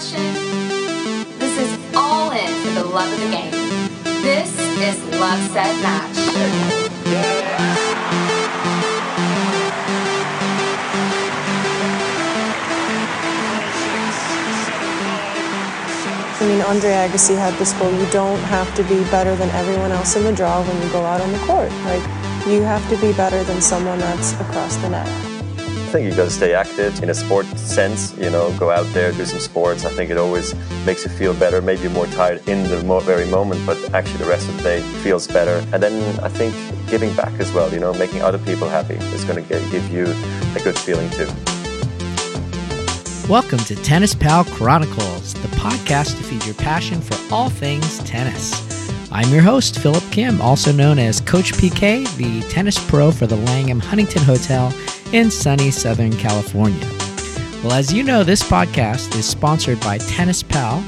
passion. This is all in for the love of the game. This is Love Set Match. I mean, Andre Agassi had this quote, you don't have to be better than everyone else in the draw when you go out on the court. Like, you have to be better than someone that's across the net. I think you got to stay active in a sport sense, you know, go out there, do some sports. I think it always makes you feel better. Maybe more tired in the very moment, but actually the rest of the day feels better. And then I think giving back as well, you know, making other people happy is going to give you a good feeling too. Welcome to Tennis Pal Chronicles, the podcast to feed your passion for all things tennis. I'm your host, Philip Kim, also known as Coach PK, the tennis pro for the Langham Huntington Hotel in sunny Southern California. Well, as you know, this podcast is sponsored by Tennis Pal,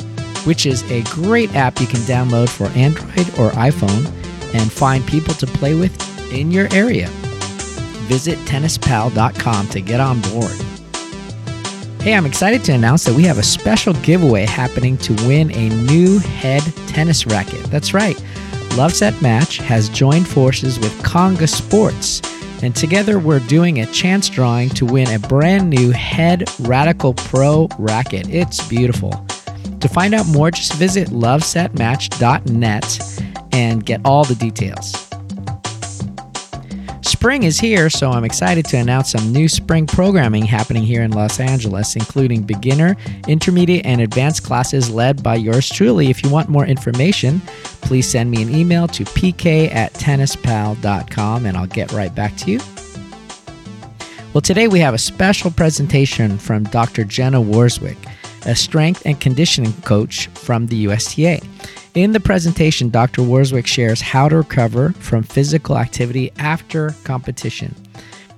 which is a great app you can download for Android or iPhone and find people to play with in your area. Visit tennispal.com to get on board. Hey, I'm excited to announce that we have a special giveaway happening to win a new head tennis racket. That's right. Love Set Match has joined forces with Conga Sports, and together we're doing a chance drawing to win a brand new Head Radical Pro racket. It's beautiful. To find out more, just visit lovesetmatch.net and get all the details. Spring is here, so I'm excited to announce some new spring programming happening here in Los Angeles, including beginner, intermediate, and advanced classes led by yours truly. If you want more information, please send me an email to pk at tennispal.com and I'll get right back to you. Well, today we have a special presentation from Dr. Jenna Warswick, a strength and conditioning coach from the USTA. In the presentation, Dr. Warswick shares how to recover from physical activity after competition.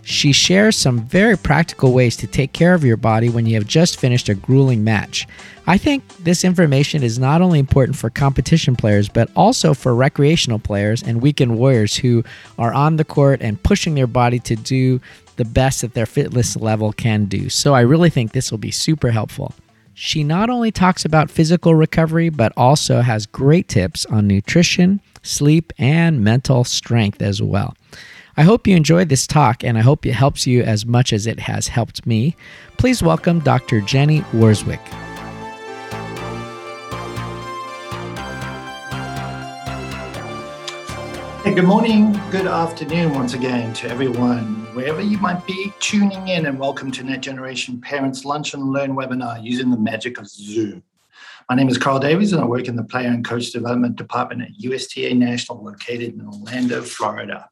She shares some very practical ways to take care of your body when you have just finished a grueling match. I think this information is not only important for competition players, but also for recreational players and weekend warriors who are on the court and pushing their body to do the best that their fitness level can do. So I really think this will be super helpful. She not only talks about physical recovery, but also has great tips on nutrition, sleep, and mental strength as well. I hope you enjoyed this talk and I hope it helps you as much as it has helped me. Please welcome Dr. Jenny Warswick. Hey, good morning, good afternoon once again to everyone, wherever you might be tuning in, and welcome to Net Generation Parents Lunch and Learn webinar using the magic of Zoom. My name is Carl Davies, and I work in the Player and Coach Development Department at USTA National, located in Orlando, Florida.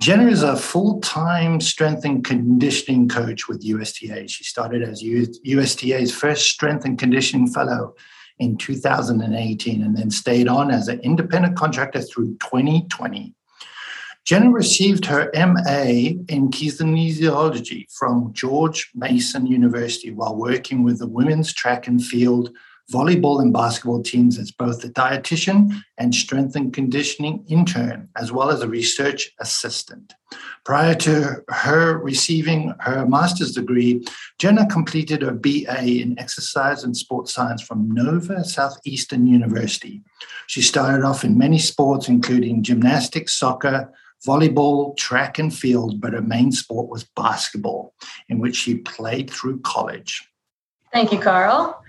Jenna is a full time strength and conditioning coach with USTA. She started as USTA's first strength and conditioning fellow in 2018 and then stayed on as an independent contractor through 2020. Jenna received her MA in kinesiology from George Mason University while working with the women's track and field volleyball and basketball teams as both a dietitian and strength and conditioning intern, as well as a research assistant. Prior to her receiving her master's degree, Jenna completed a BA in exercise and sports science from Nova Southeastern University. She started off in many sports, including gymnastics, soccer, volleyball, track, and field, but her main sport was basketball, in which she played through college. Thank you, Carl.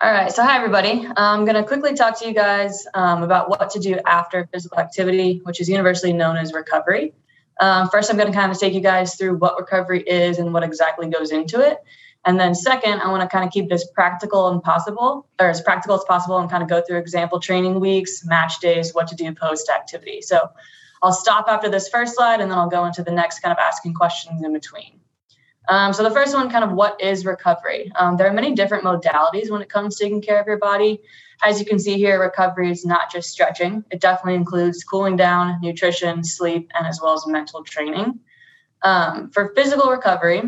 All right, so hi everybody. I'm going to quickly talk to you guys um, about what to do after physical activity, which is universally known as recovery. Um, first, I'm going to kind of take you guys through what recovery is and what exactly goes into it. And then, second, I want to kind of keep this practical and possible, or as practical as possible, and kind of go through example training weeks, match days, what to do post activity. So I'll stop after this first slide and then I'll go into the next kind of asking questions in between. Um, so the first one, kind of what is recovery? Um, there are many different modalities when it comes to taking care of your body. As you can see here, recovery is not just stretching. It definitely includes cooling down, nutrition, sleep, and as well as mental training. Um, for physical recovery,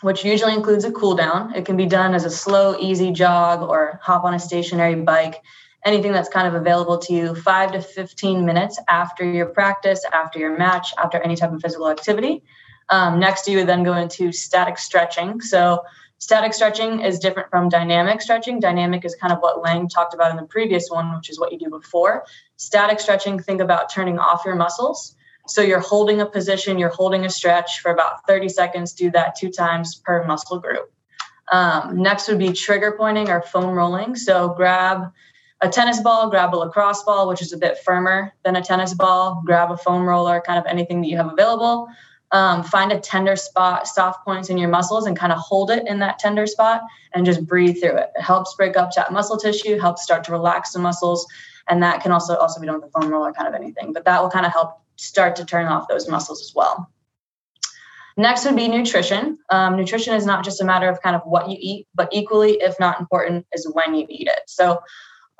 which usually includes a cool down, it can be done as a slow, easy jog or hop on a stationary bike, anything that's kind of available to you five to 15 minutes after your practice, after your match, after any type of physical activity. Um, next, you would then go into static stretching. So Static stretching is different from dynamic stretching. Dynamic is kind of what Lang talked about in the previous one, which is what you do before. Static stretching, think about turning off your muscles. So you're holding a position, you're holding a stretch for about 30 seconds. Do that two times per muscle group. Um, next would be trigger pointing or foam rolling. So grab a tennis ball, grab a lacrosse ball, which is a bit firmer than a tennis ball, grab a foam roller, kind of anything that you have available um, find a tender spot, soft points in your muscles, and kind of hold it in that tender spot and just breathe through it. It helps break up that muscle tissue, helps start to relax the muscles, and that can also also be done with a foam roller kind of anything. But that will kind of help start to turn off those muscles as well. Next would be nutrition. Um, nutrition is not just a matter of kind of what you eat, but equally, if not important, is when you eat it. So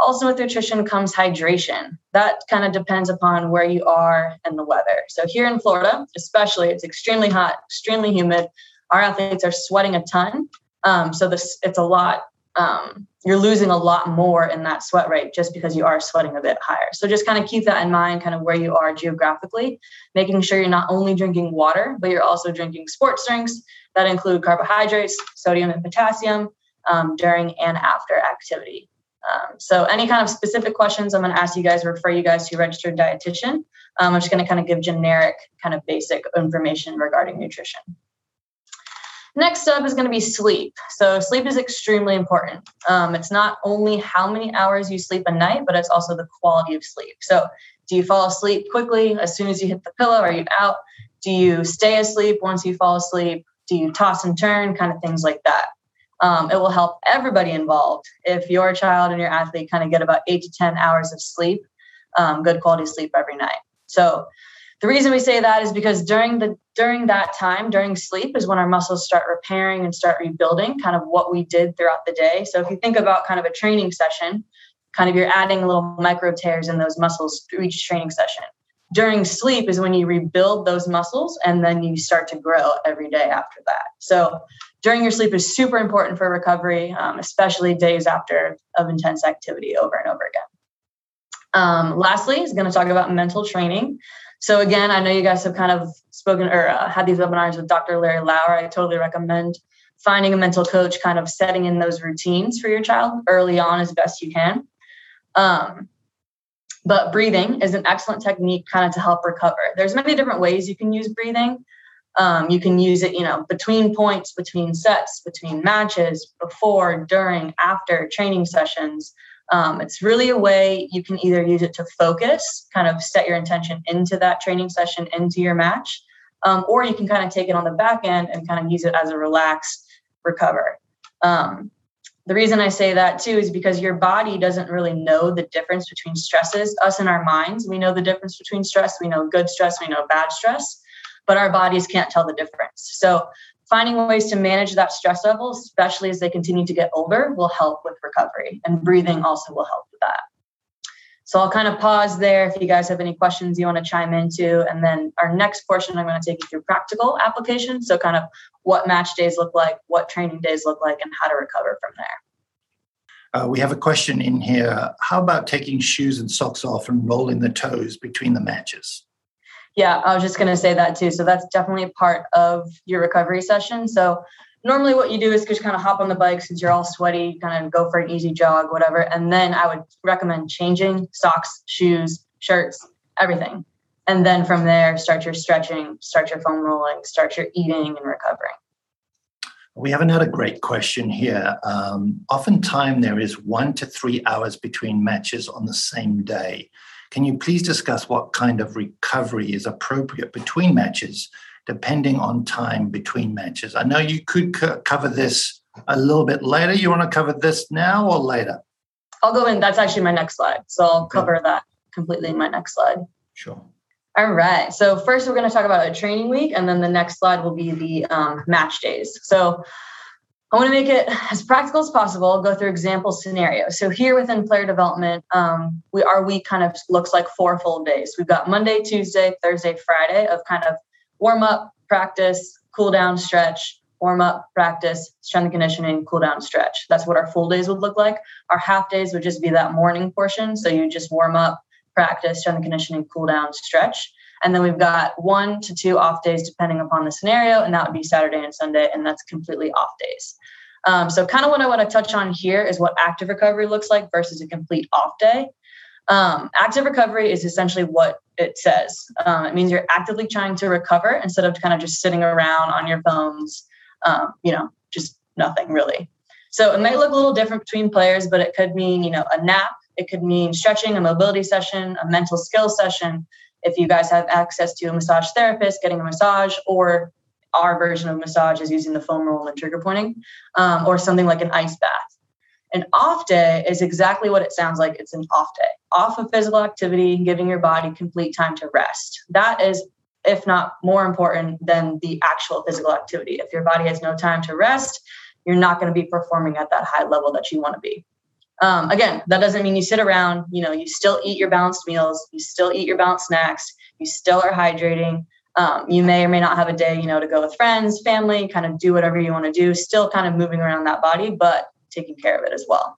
also with nutrition comes hydration. That kind of depends upon where you are and the weather. So here in Florida, especially, it's extremely hot, extremely humid. Our athletes are sweating a ton. Um, so this it's a lot. Um, you're losing a lot more in that sweat rate just because you are sweating a bit higher. So just kind of keep that in mind, kind of where you are geographically, making sure you're not only drinking water, but you're also drinking sports drinks that include carbohydrates, sodium, and potassium um, during and after activity. Um, so any kind of specific questions, I'm going to ask you guys, refer you guys to registered dietitian. Um, I'm just going to kind of give generic, kind of basic information regarding nutrition. Next up is going to be sleep. So sleep is extremely important. Um, it's not only how many hours you sleep a night, but it's also the quality of sleep. So do you fall asleep quickly as soon as you hit the pillow? Are you out? Do you stay asleep once you fall asleep? Do you toss and turn? Kind of things like that. Um, it will help everybody involved. If your child and your athlete kind of get about eight to 10 hours of sleep, um, good quality sleep every night. So the reason we say that is because during the during that time during sleep is when our muscles start repairing and start rebuilding kind of what we did throughout the day. So if you think about kind of a training session kind of you're adding little micro tears in those muscles through each training session. During sleep is when you rebuild those muscles and then you start to grow every day after that. So during your sleep is super important for recovery, um, especially days after of intense activity over and over again. Um, lastly, is going to talk about mental training. So again, I know you guys have kind of spoken or uh, had these webinars with Dr. Larry Lauer. I totally recommend finding a mental coach, kind of setting in those routines for your child early on as best you can. Um, but breathing is an excellent technique kind of to help recover. There's many different ways you can use breathing. Um, you can use it, you know, between points, between sets, between matches, before, during, after training sessions. Um, it's really a way you can either use it to focus, kind of set your intention into that training session, into your match, um, or you can kind of take it on the back end and kind of use it as a relax, recover. Um, the reason I say that too is because your body doesn't really know the difference between stresses. Us in our minds, we know the difference between stress. We know good stress, we know bad stress but our bodies can't tell the difference. So finding ways to manage that stress level, especially as they continue to get older, will help with recovery. And breathing also will help with that. So I'll kind of pause there if you guys have any questions you want to chime into. And then our next portion, I'm going to take you through practical application. So, kind of what match days look like, what training days look like, and how to recover from there. Uh, we have a question in here. How about taking shoes and socks off and rolling the toes between the matches? Yeah, I was just going to say that too. So that's definitely a part of your recovery session. So normally what you do is just kind of hop on the bike since you're all sweaty, kind of go for an easy jog, whatever. And then I would recommend changing socks, shoes, shirts, everything. And then from there, start your stretching, start your foam rolling, start your eating and recovering. We have another great question here. Um, oftentimes, there is one to three hours between matches on the same day. Can you please discuss what kind of recovery is appropriate between matches, depending on time between matches? I know you could co- cover this a little bit later. You want to cover this now or later? I'll go in. That's actually my next slide. So I'll cover that completely in my next slide. Sure. All right. So first, we're going to talk about a training week, and then the next slide will be the um, match days. So I want to make it as practical as possible, go through example scenarios. So here within player development, um, we our week kind of looks like four full days. We've got Monday, Tuesday, Thursday, Friday of kind of warm up, practice, cool down, stretch, warm up, practice, strength and conditioning, cool down, stretch. That's what our full days would look like. Our half days would just be that morning portion. So you just warm up, practice, strength and conditioning, cool down, stretch. And then we've got one to two off days depending upon the scenario, and that would be Saturday and Sunday, and that's completely off days. Um, so, kind of what I want to touch on here is what active recovery looks like versus a complete off day. Um, active recovery is essentially what it says. Um, it means you're actively trying to recover instead of kind of just sitting around on your phones, um, you know, just nothing really. So it might look a little different between players, but it could mean, you know, a nap. It could mean stretching, a mobility session, a mental skill session. If you guys have access to a massage therapist, getting a massage, or our version of massage is using the foam roll and trigger pointing, um, or something like an ice bath. An off day is exactly what it sounds like. It's an off day, off of physical activity, giving your body complete time to rest. That is, if not more important than the actual physical activity. If your body has no time to rest, you're not going to be performing at that high level that you want to be. Um, again, that doesn't mean you sit around. You know, you still eat your balanced meals, you still eat your balanced snacks, you still are hydrating. Um, you may or may not have a day, you know, to go with friends, family, kind of do whatever you want to do, still kind of moving around that body, but taking care of it as well.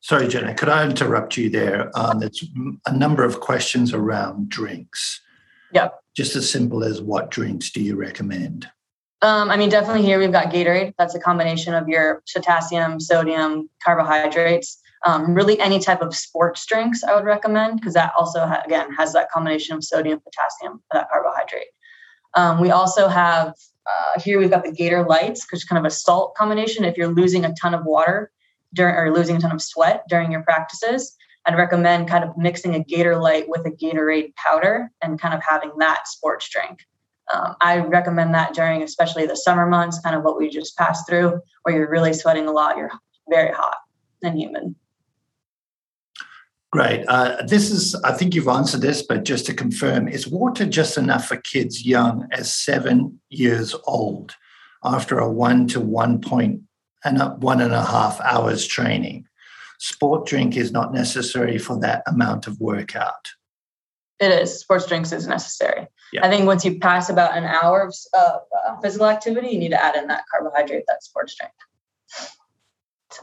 Sorry, Jenna, could I interrupt you there? Um, there's a number of questions around drinks. Yep. Just as simple as what drinks do you recommend? Um, I mean, definitely here we've got Gatorade. That's a combination of your potassium, sodium, carbohydrates. Um, really, any type of sports drinks I would recommend because that also, ha- again, has that combination of sodium, potassium, that carbohydrate. Um, we also have uh, here we've got the Gatorlytes, which is kind of a salt combination. If you're losing a ton of water during or losing a ton of sweat during your practices, I'd recommend kind of mixing a Gatorlyte with a Gatorade powder and kind of having that sports drink. Um, I recommend that during especially the summer months, kind of what we just passed through, where you're really sweating a lot, you're very hot and humid. Great. Uh, this is, I think you've answered this, but just to confirm, is water just enough for kids young as seven years old after a one to one point and a one and a half hours training? Sport drink is not necessary for that amount of workout. It is. Sports drinks is necessary. Yeah. I think once you pass about an hour of uh, physical activity, you need to add in that carbohydrate, that sports drink.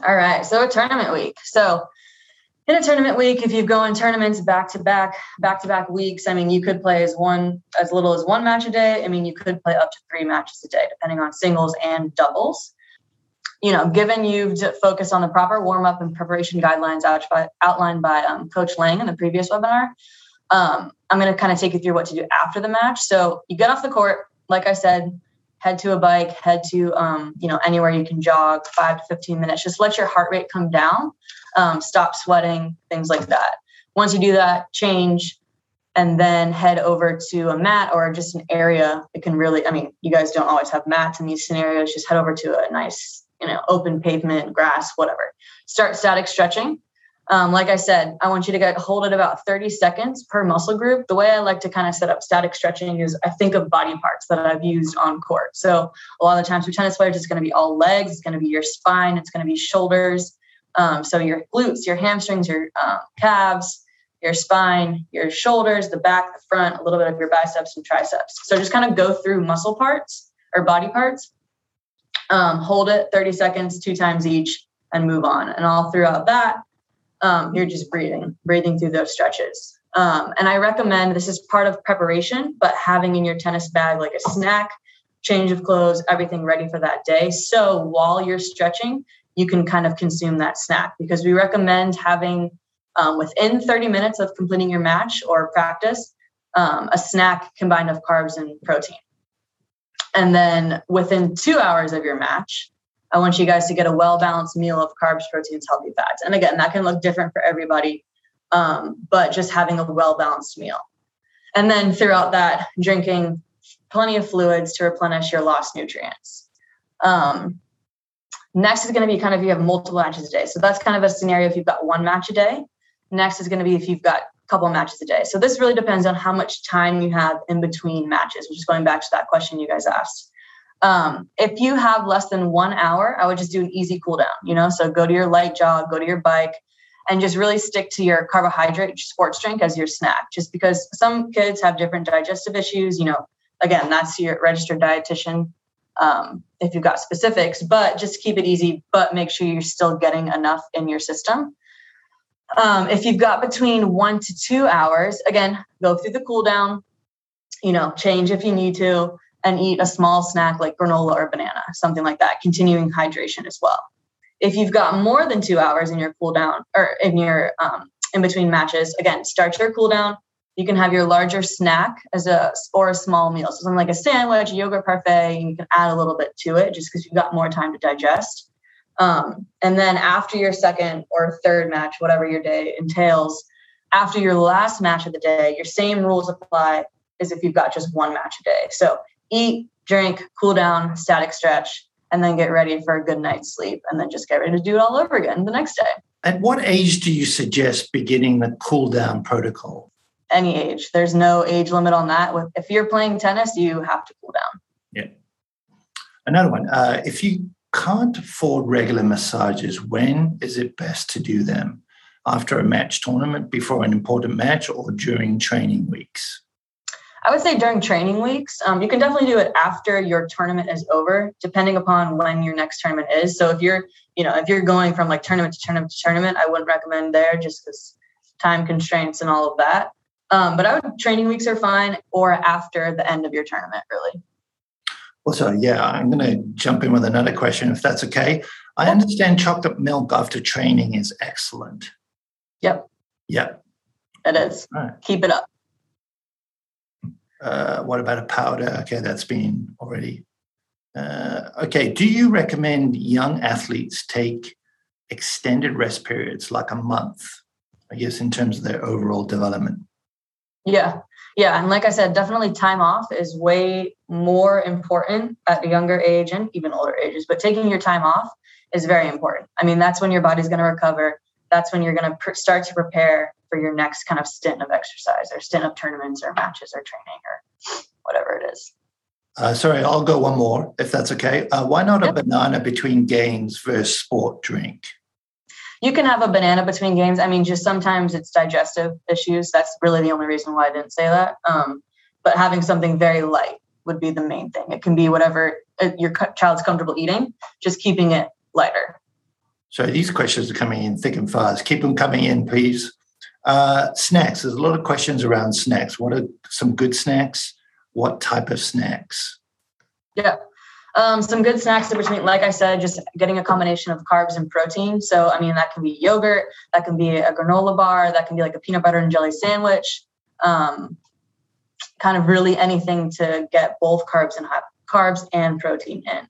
All right. So, a tournament week. So, in a tournament week, if you go in tournaments back to back, back to back weeks, I mean, you could play as one, as little as one match a day. I mean, you could play up to three matches a day, depending on singles and doubles. You know, given you've focused on the proper warm up and preparation guidelines outlined by um, Coach Lang in the previous webinar, um, I'm going to kind of take you through what to do after the match. So you get off the court, like I said, head to a bike, head to um, you know anywhere you can jog, five to 15 minutes. Just let your heart rate come down um, stop sweating, things like that. Once you do that, change and then head over to a mat or just an area. It can really, I mean, you guys don't always have mats in these scenarios. Just head over to a nice, you know, open pavement, grass, whatever. Start static stretching. Um, like I said, I want you to get hold it about 30 seconds per muscle group. The way I like to kind of set up static stretching is I think of body parts that I've used on court. So a lot of times for tennis players, it's going to be all legs, it's going to be your spine, it's going to be shoulders, um, so your glutes, your hamstrings, your um, calves, your spine, your shoulders, the back, the front, a little bit of your biceps and triceps. So just kind of go through muscle parts or body parts. Um, hold it 30 seconds, two times each, and move on. And all throughout that, um, you're just breathing, breathing through those stretches. Um, and I recommend this is part of preparation, but having in your tennis bag like a snack, change of clothes, everything ready for that day. So while you're stretching, you can kind of consume that snack because we recommend having um, within 30 minutes of completing your match or practice um, a snack combined of carbs and protein. And then within two hours of your match, I want you guys to get a well balanced meal of carbs, proteins, healthy fats. And again, that can look different for everybody, um, but just having a well balanced meal. And then throughout that, drinking plenty of fluids to replenish your lost nutrients. Um, Next is going to be kind of you have multiple matches a day. So that's kind of a scenario if you've got one match a day. Next is going to be if you've got a couple matches a day. So this really depends on how much time you have in between matches, which is going back to that question you guys asked. Um, if you have less than one hour, I would just do an easy cool down, you know, so go to your light jog, go to your bike, and just really stick to your carbohydrate sports drink as your snack, just because some kids have different digestive issues, you know, again, that's your registered dietitian um, if you've got specifics, but just keep it easy, but make sure you're still getting enough in your system. Um, if you've got between one to two hours, again, go through the cool down, you know, change if you need to, and eat a small snack like granola or banana, something like that, continuing hydration as well. If you've got more than two hours in your cool down or in your um, in between matches, again, start your cool down. You can have your larger snack as a or a small meal, so something like a sandwich, a yogurt parfait. And you can add a little bit to it just because you've got more time to digest. Um, and then after your second or third match, whatever your day entails, after your last match of the day, your same rules apply as if you've got just one match a day. So eat, drink, cool down, static stretch, and then get ready for a good night's sleep, and then just get ready to do it all over again the next day. At what age do you suggest beginning the cool down protocol? Any age. There's no age limit on that. If you're playing tennis, you have to cool down. Yeah. Another one. Uh, if you can't afford regular massages, when is it best to do them? After a match tournament, before an important match, or during training weeks? I would say during training weeks. Um, you can definitely do it after your tournament is over, depending upon when your next tournament is. So if you're, you know, if you're going from like tournament to tournament to tournament, I wouldn't recommend there just because time constraints and all of that. Um, but I would training weeks are fine, or after the end of your tournament, really. Also, yeah, I'm going to jump in with another question if that's okay. I understand chocolate milk after training is excellent. Yep. Yep. It is. Right. Keep it up. Uh, what about a powder? Okay, that's been already. Uh, okay, do you recommend young athletes take extended rest periods like a month? I guess in terms of their overall development. Yeah, yeah, and like I said, definitely time off is way more important at a younger age and even older ages. But taking your time off is very important. I mean, that's when your body's going to recover. That's when you're going to pr- start to prepare for your next kind of stint of exercise or stint of tournaments or matches or training or whatever it is. Uh, sorry, I'll go one more if that's okay. Uh, why not yep. a banana between games versus sport drink? You can have a banana between games. I mean, just sometimes it's digestive issues. That's really the only reason why I didn't say that. Um, but having something very light would be the main thing. It can be whatever uh, your child's comfortable eating, just keeping it lighter. So these questions are coming in thick and fast. Keep them coming in, please. Uh, snacks. There's a lot of questions around snacks. What are some good snacks? What type of snacks? Yeah. Um, some good snacks are between, like I said, just getting a combination of carbs and protein. So, I mean, that can be yogurt, that can be a granola bar, that can be like a peanut butter and jelly sandwich. Um, kind of really anything to get both carbs and carbs and protein in.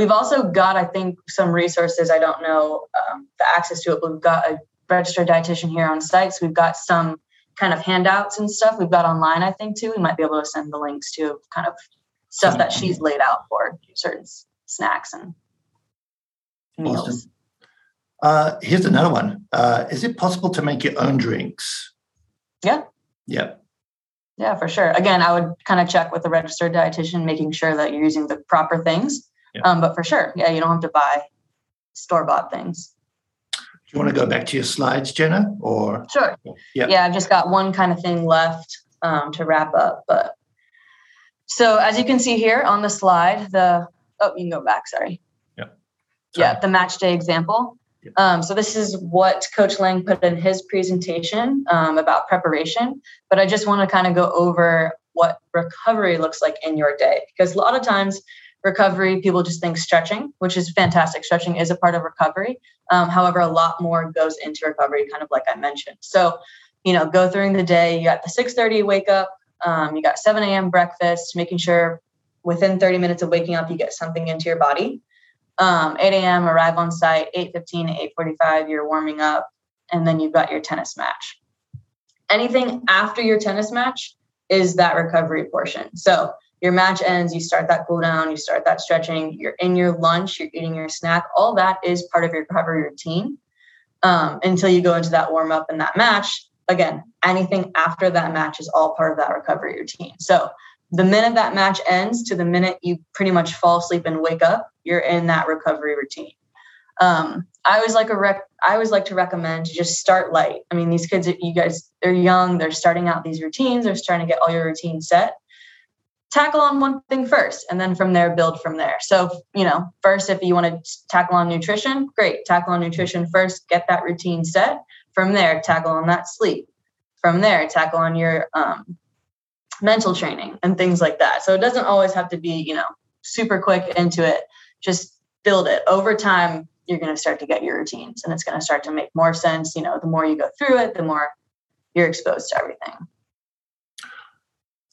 We've also got, I think, some resources. I don't know um, the access to it, but we've got a registered dietitian here on site. So we've got some kind of handouts and stuff we've got online, I think, too. We might be able to send the links to kind of stuff that she's laid out for certain snacks and meals. Awesome. Uh, here's another one. Uh, is it possible to make your own drinks? Yeah. Yeah. Yeah, for sure. Again, I would kind of check with the registered dietitian, making sure that you're using the proper things. Yeah. Um, but for sure, yeah, you don't have to buy store bought things. Do you want to go back to your slides, Jenna? Or sure. Yeah. Yeah, I've just got one kind of thing left um, to wrap up. But so as you can see here on the slide, the oh, you can go back. Sorry. Yeah. Sorry. Yeah, the match day example. Yeah. Um, so this is what Coach Lang put in his presentation um, about preparation. But I just want to kind of go over what recovery looks like in your day because a lot of times recovery, people just think stretching, which is fantastic. Stretching is a part of recovery. Um, however, a lot more goes into recovery, kind of like I mentioned. So, you know, go through the day. You got the 6:30 wake up. Um, you got 7 a.m. breakfast, making sure within 30 minutes of waking up you get something into your body. Um, 8 a.m. arrive on site. 8:15 8:45 you're warming up, and then you've got your tennis match. Anything after your tennis match is that recovery portion. So your match ends, you start that cool down, you start that stretching, you're in your lunch, you're eating your snack. All that is part of your recovery routine um, until you go into that warm up and that match. Again, anything after that match is all part of that recovery routine. So the minute that match ends to the minute you pretty much fall asleep and wake up, you're in that recovery routine. Um, I always like a rec- I always like to recommend to just start light. I mean, these kids, you guys, they're young, they're starting out these routines, they're starting to get all your routines set tackle on one thing first and then from there build from there so you know first if you want to tackle on nutrition great tackle on nutrition first get that routine set from there tackle on that sleep from there tackle on your um, mental training and things like that. So it doesn't always have to be, you know, super quick into it. Just build it over time. You're going to start to get your routines and it's going to start to make more sense. You know, the more you go through it, the more you're exposed to everything.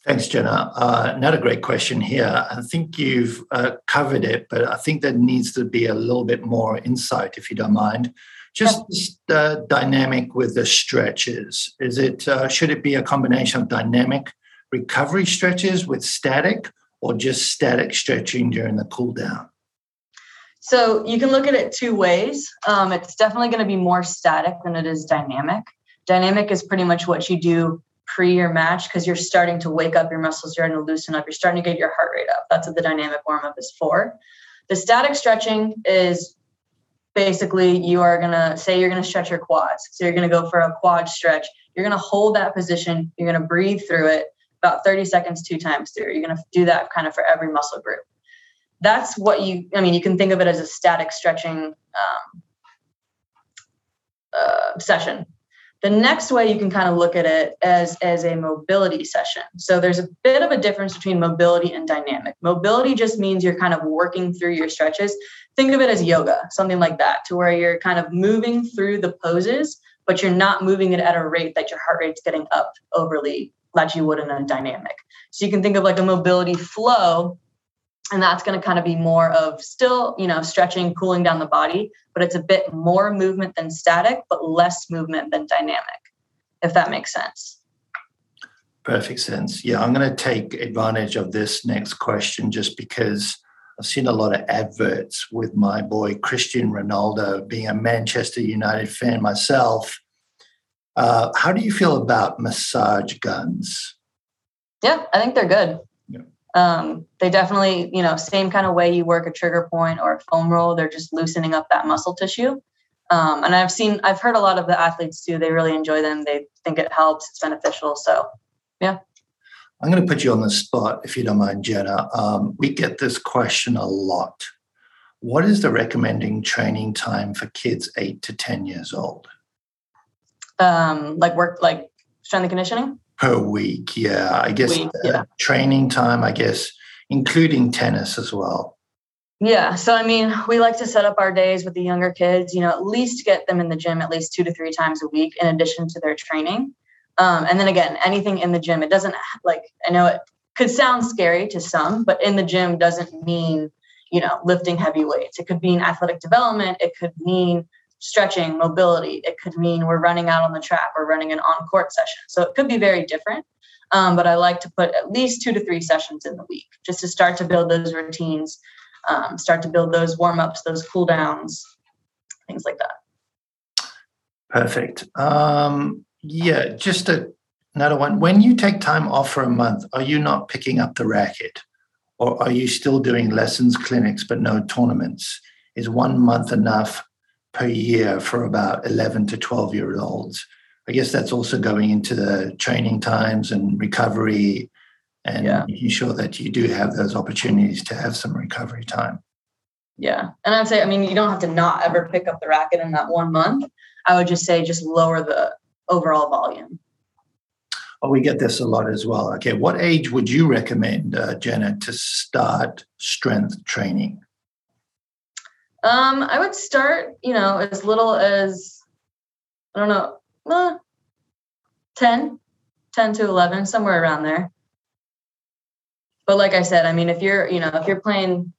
Thanks, Jenna. Uh, another great question here. I think you've uh, covered it, but I think there needs to be a little bit more insight, if you don't mind. Just the uh, dynamic with the stretches. Is it uh, should it be a combination of dynamic recovery stretches with static, or just static stretching during the cool down? So you can look at it two ways. Um, it's definitely going to be more static than it is dynamic. Dynamic is pretty much what you do pre your match because you're starting to wake up your muscles, you're starting to loosen up, you're starting to get your heart rate up. That's what the dynamic warm up is for. The static stretching is basically you are going to say you're going to stretch your quads. So you're going to go for a quad stretch. You're going to hold that position, you're going to breathe through it about 30 seconds two times through. You're going to do that kind of for every muscle group. That's what you, I mean, you can think of it as a static stretching um, uh, session the next way you can kind of look at it as, as a mobility session. So there's a bit of a difference between mobility and dynamic. Mobility just means you're kind of working through your stretches. Think of it as yoga, something like that, to where you're kind of moving through the poses, but you're not moving it at a rate that your heart rate's getting up overly like you would in a dynamic. So you can think of like a mobility flow and that's going to kind of be more of still you know stretching cooling down the body but it's a bit more movement than static but less movement than dynamic if that makes sense. Perfect sense. Yeah i'm going to take advantage of this next question just because i've seen a lot of adverts with my boy Cristiano Ronaldo being a manchester united fan myself. Uh, how do you feel about massage guns? Yeah i think they're good um, they definitely, you know, same kind of way you work a trigger point or a foam roll, they're just loosening up that muscle tissue. Um, and I've seen, I've heard a lot of the athletes too, they really enjoy them. They think it helps, it's beneficial. So, yeah. I'm going to put you on the spot, if you don't mind, Jenna. Um, we get this question a lot. What is the recommending training time for kids eight to 10 years old? Um, like work, like strength and conditioning? Per week. Yeah, I guess week, yeah. training time, I guess, including tennis as well. Yeah. So, I mean, we like to set up our days with the younger kids, you know, at least get them in the gym at least two to three times a week in addition to their training. Um, and then again, anything in the gym, it doesn't like, I know it could sound scary to some, but in the gym doesn't mean, you know, lifting heavy weights. It could mean athletic development. It could mean stretching, mobility. It could mean we're running out on the track, we're running an on court session. So it could be very different. Um, but I like to put at least two to three sessions in the week just to start to build those routines, um, start to build those warm ups, those cool downs, things like that. Perfect. Um, yeah, just a, another one. When you take time off for a month, are you not picking up the racket? Or are you still doing lessons, clinics, but no tournaments? Is one month enough per year for about 11 to 12 year olds. I guess that's also going into the training times and recovery and yeah. making sure that you do have those opportunities to have some recovery time. Yeah. And I'd say, I mean, you don't have to not ever pick up the racket in that one month. I would just say just lower the overall volume. Oh, we get this a lot as well. Okay. What age would you recommend, uh, Jenna, to start strength training? Um, I would start, you know, as little as I don't know, uh, 10, 10 to 11, somewhere around there. But like I said, I mean, if you're, you know, if you're playing,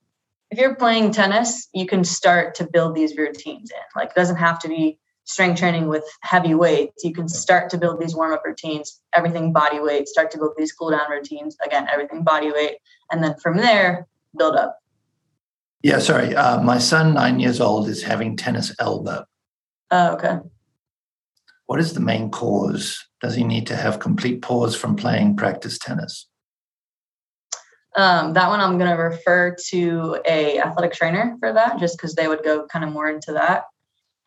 if you're playing tennis, you can start to build these routines in. Like, it doesn't have to be strength training with heavy weights. You can start to build these warm up routines, everything body weight, start to build these cool down routines. Again, everything body weight. And then from there, build up. Yeah, sorry. Uh, my son, nine years old, is having tennis elbow. Oh, okay. What is the main cause? Does he need to have complete pause from playing practice tennis? Um, that one I'm going to refer to a athletic trainer for that, just because they would go kind of more into that.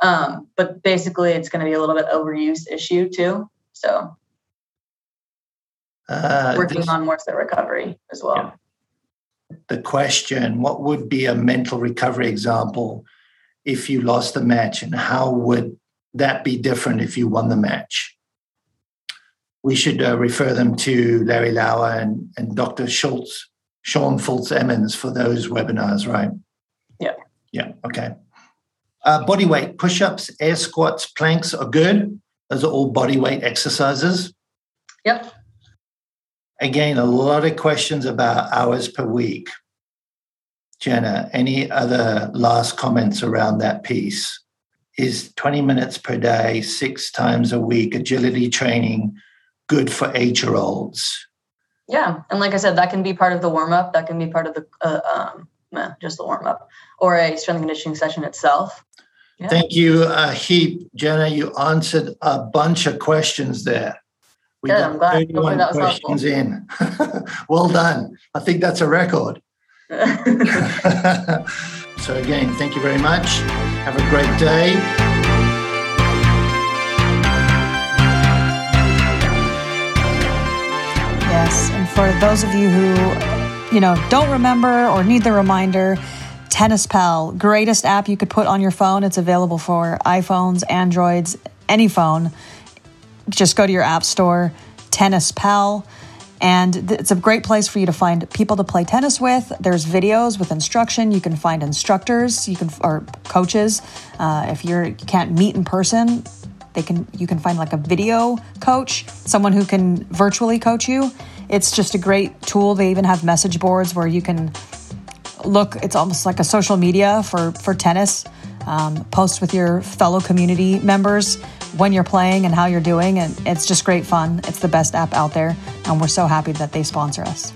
Um, but basically, it's going to be a little bit overuse issue too. So uh, working this, on more so recovery as well. The question what would be a mental recovery example if you lost the match and how would that be different if you won the match we should uh, refer them to Larry Lauer and, and Dr. Schultz, Sean Fultz Emmons for those webinars, right? Yeah. Yeah. Okay. Uh, body weight push ups, air squats, planks are good. Those are all body weight exercises. Yep. Again, a lot of questions about hours per week. Jenna, any other last comments around that piece? Is 20 minutes per day, six times a week, agility training good for eight year olds? Yeah. And like I said, that can be part of the warm up, that can be part of the, uh, um, just the warm up or a strength conditioning session itself. Yeah. Thank you, uh, Heap. Jenna, you answered a bunch of questions there. We Good, got I'm glad. 31 questions in. well done. I think that's a record. so, again, thank you very much. Have a great day. Yes, and for those of you who, you know, don't remember or need the reminder, Tennis Pal, greatest app you could put on your phone. It's available for iPhones, Androids, any phone. Just go to your app store, Tennis Pal, and it's a great place for you to find people to play tennis with. There's videos with instruction. You can find instructors, you can or coaches. Uh, if you're you can't meet in person, they can you can find like a video coach, someone who can virtually coach you. It's just a great tool. They even have message boards where you can look, it's almost like a social media for, for tennis. Um, post with your fellow community members when you're playing and how you're doing. And it's just great fun. It's the best app out there. And we're so happy that they sponsor us.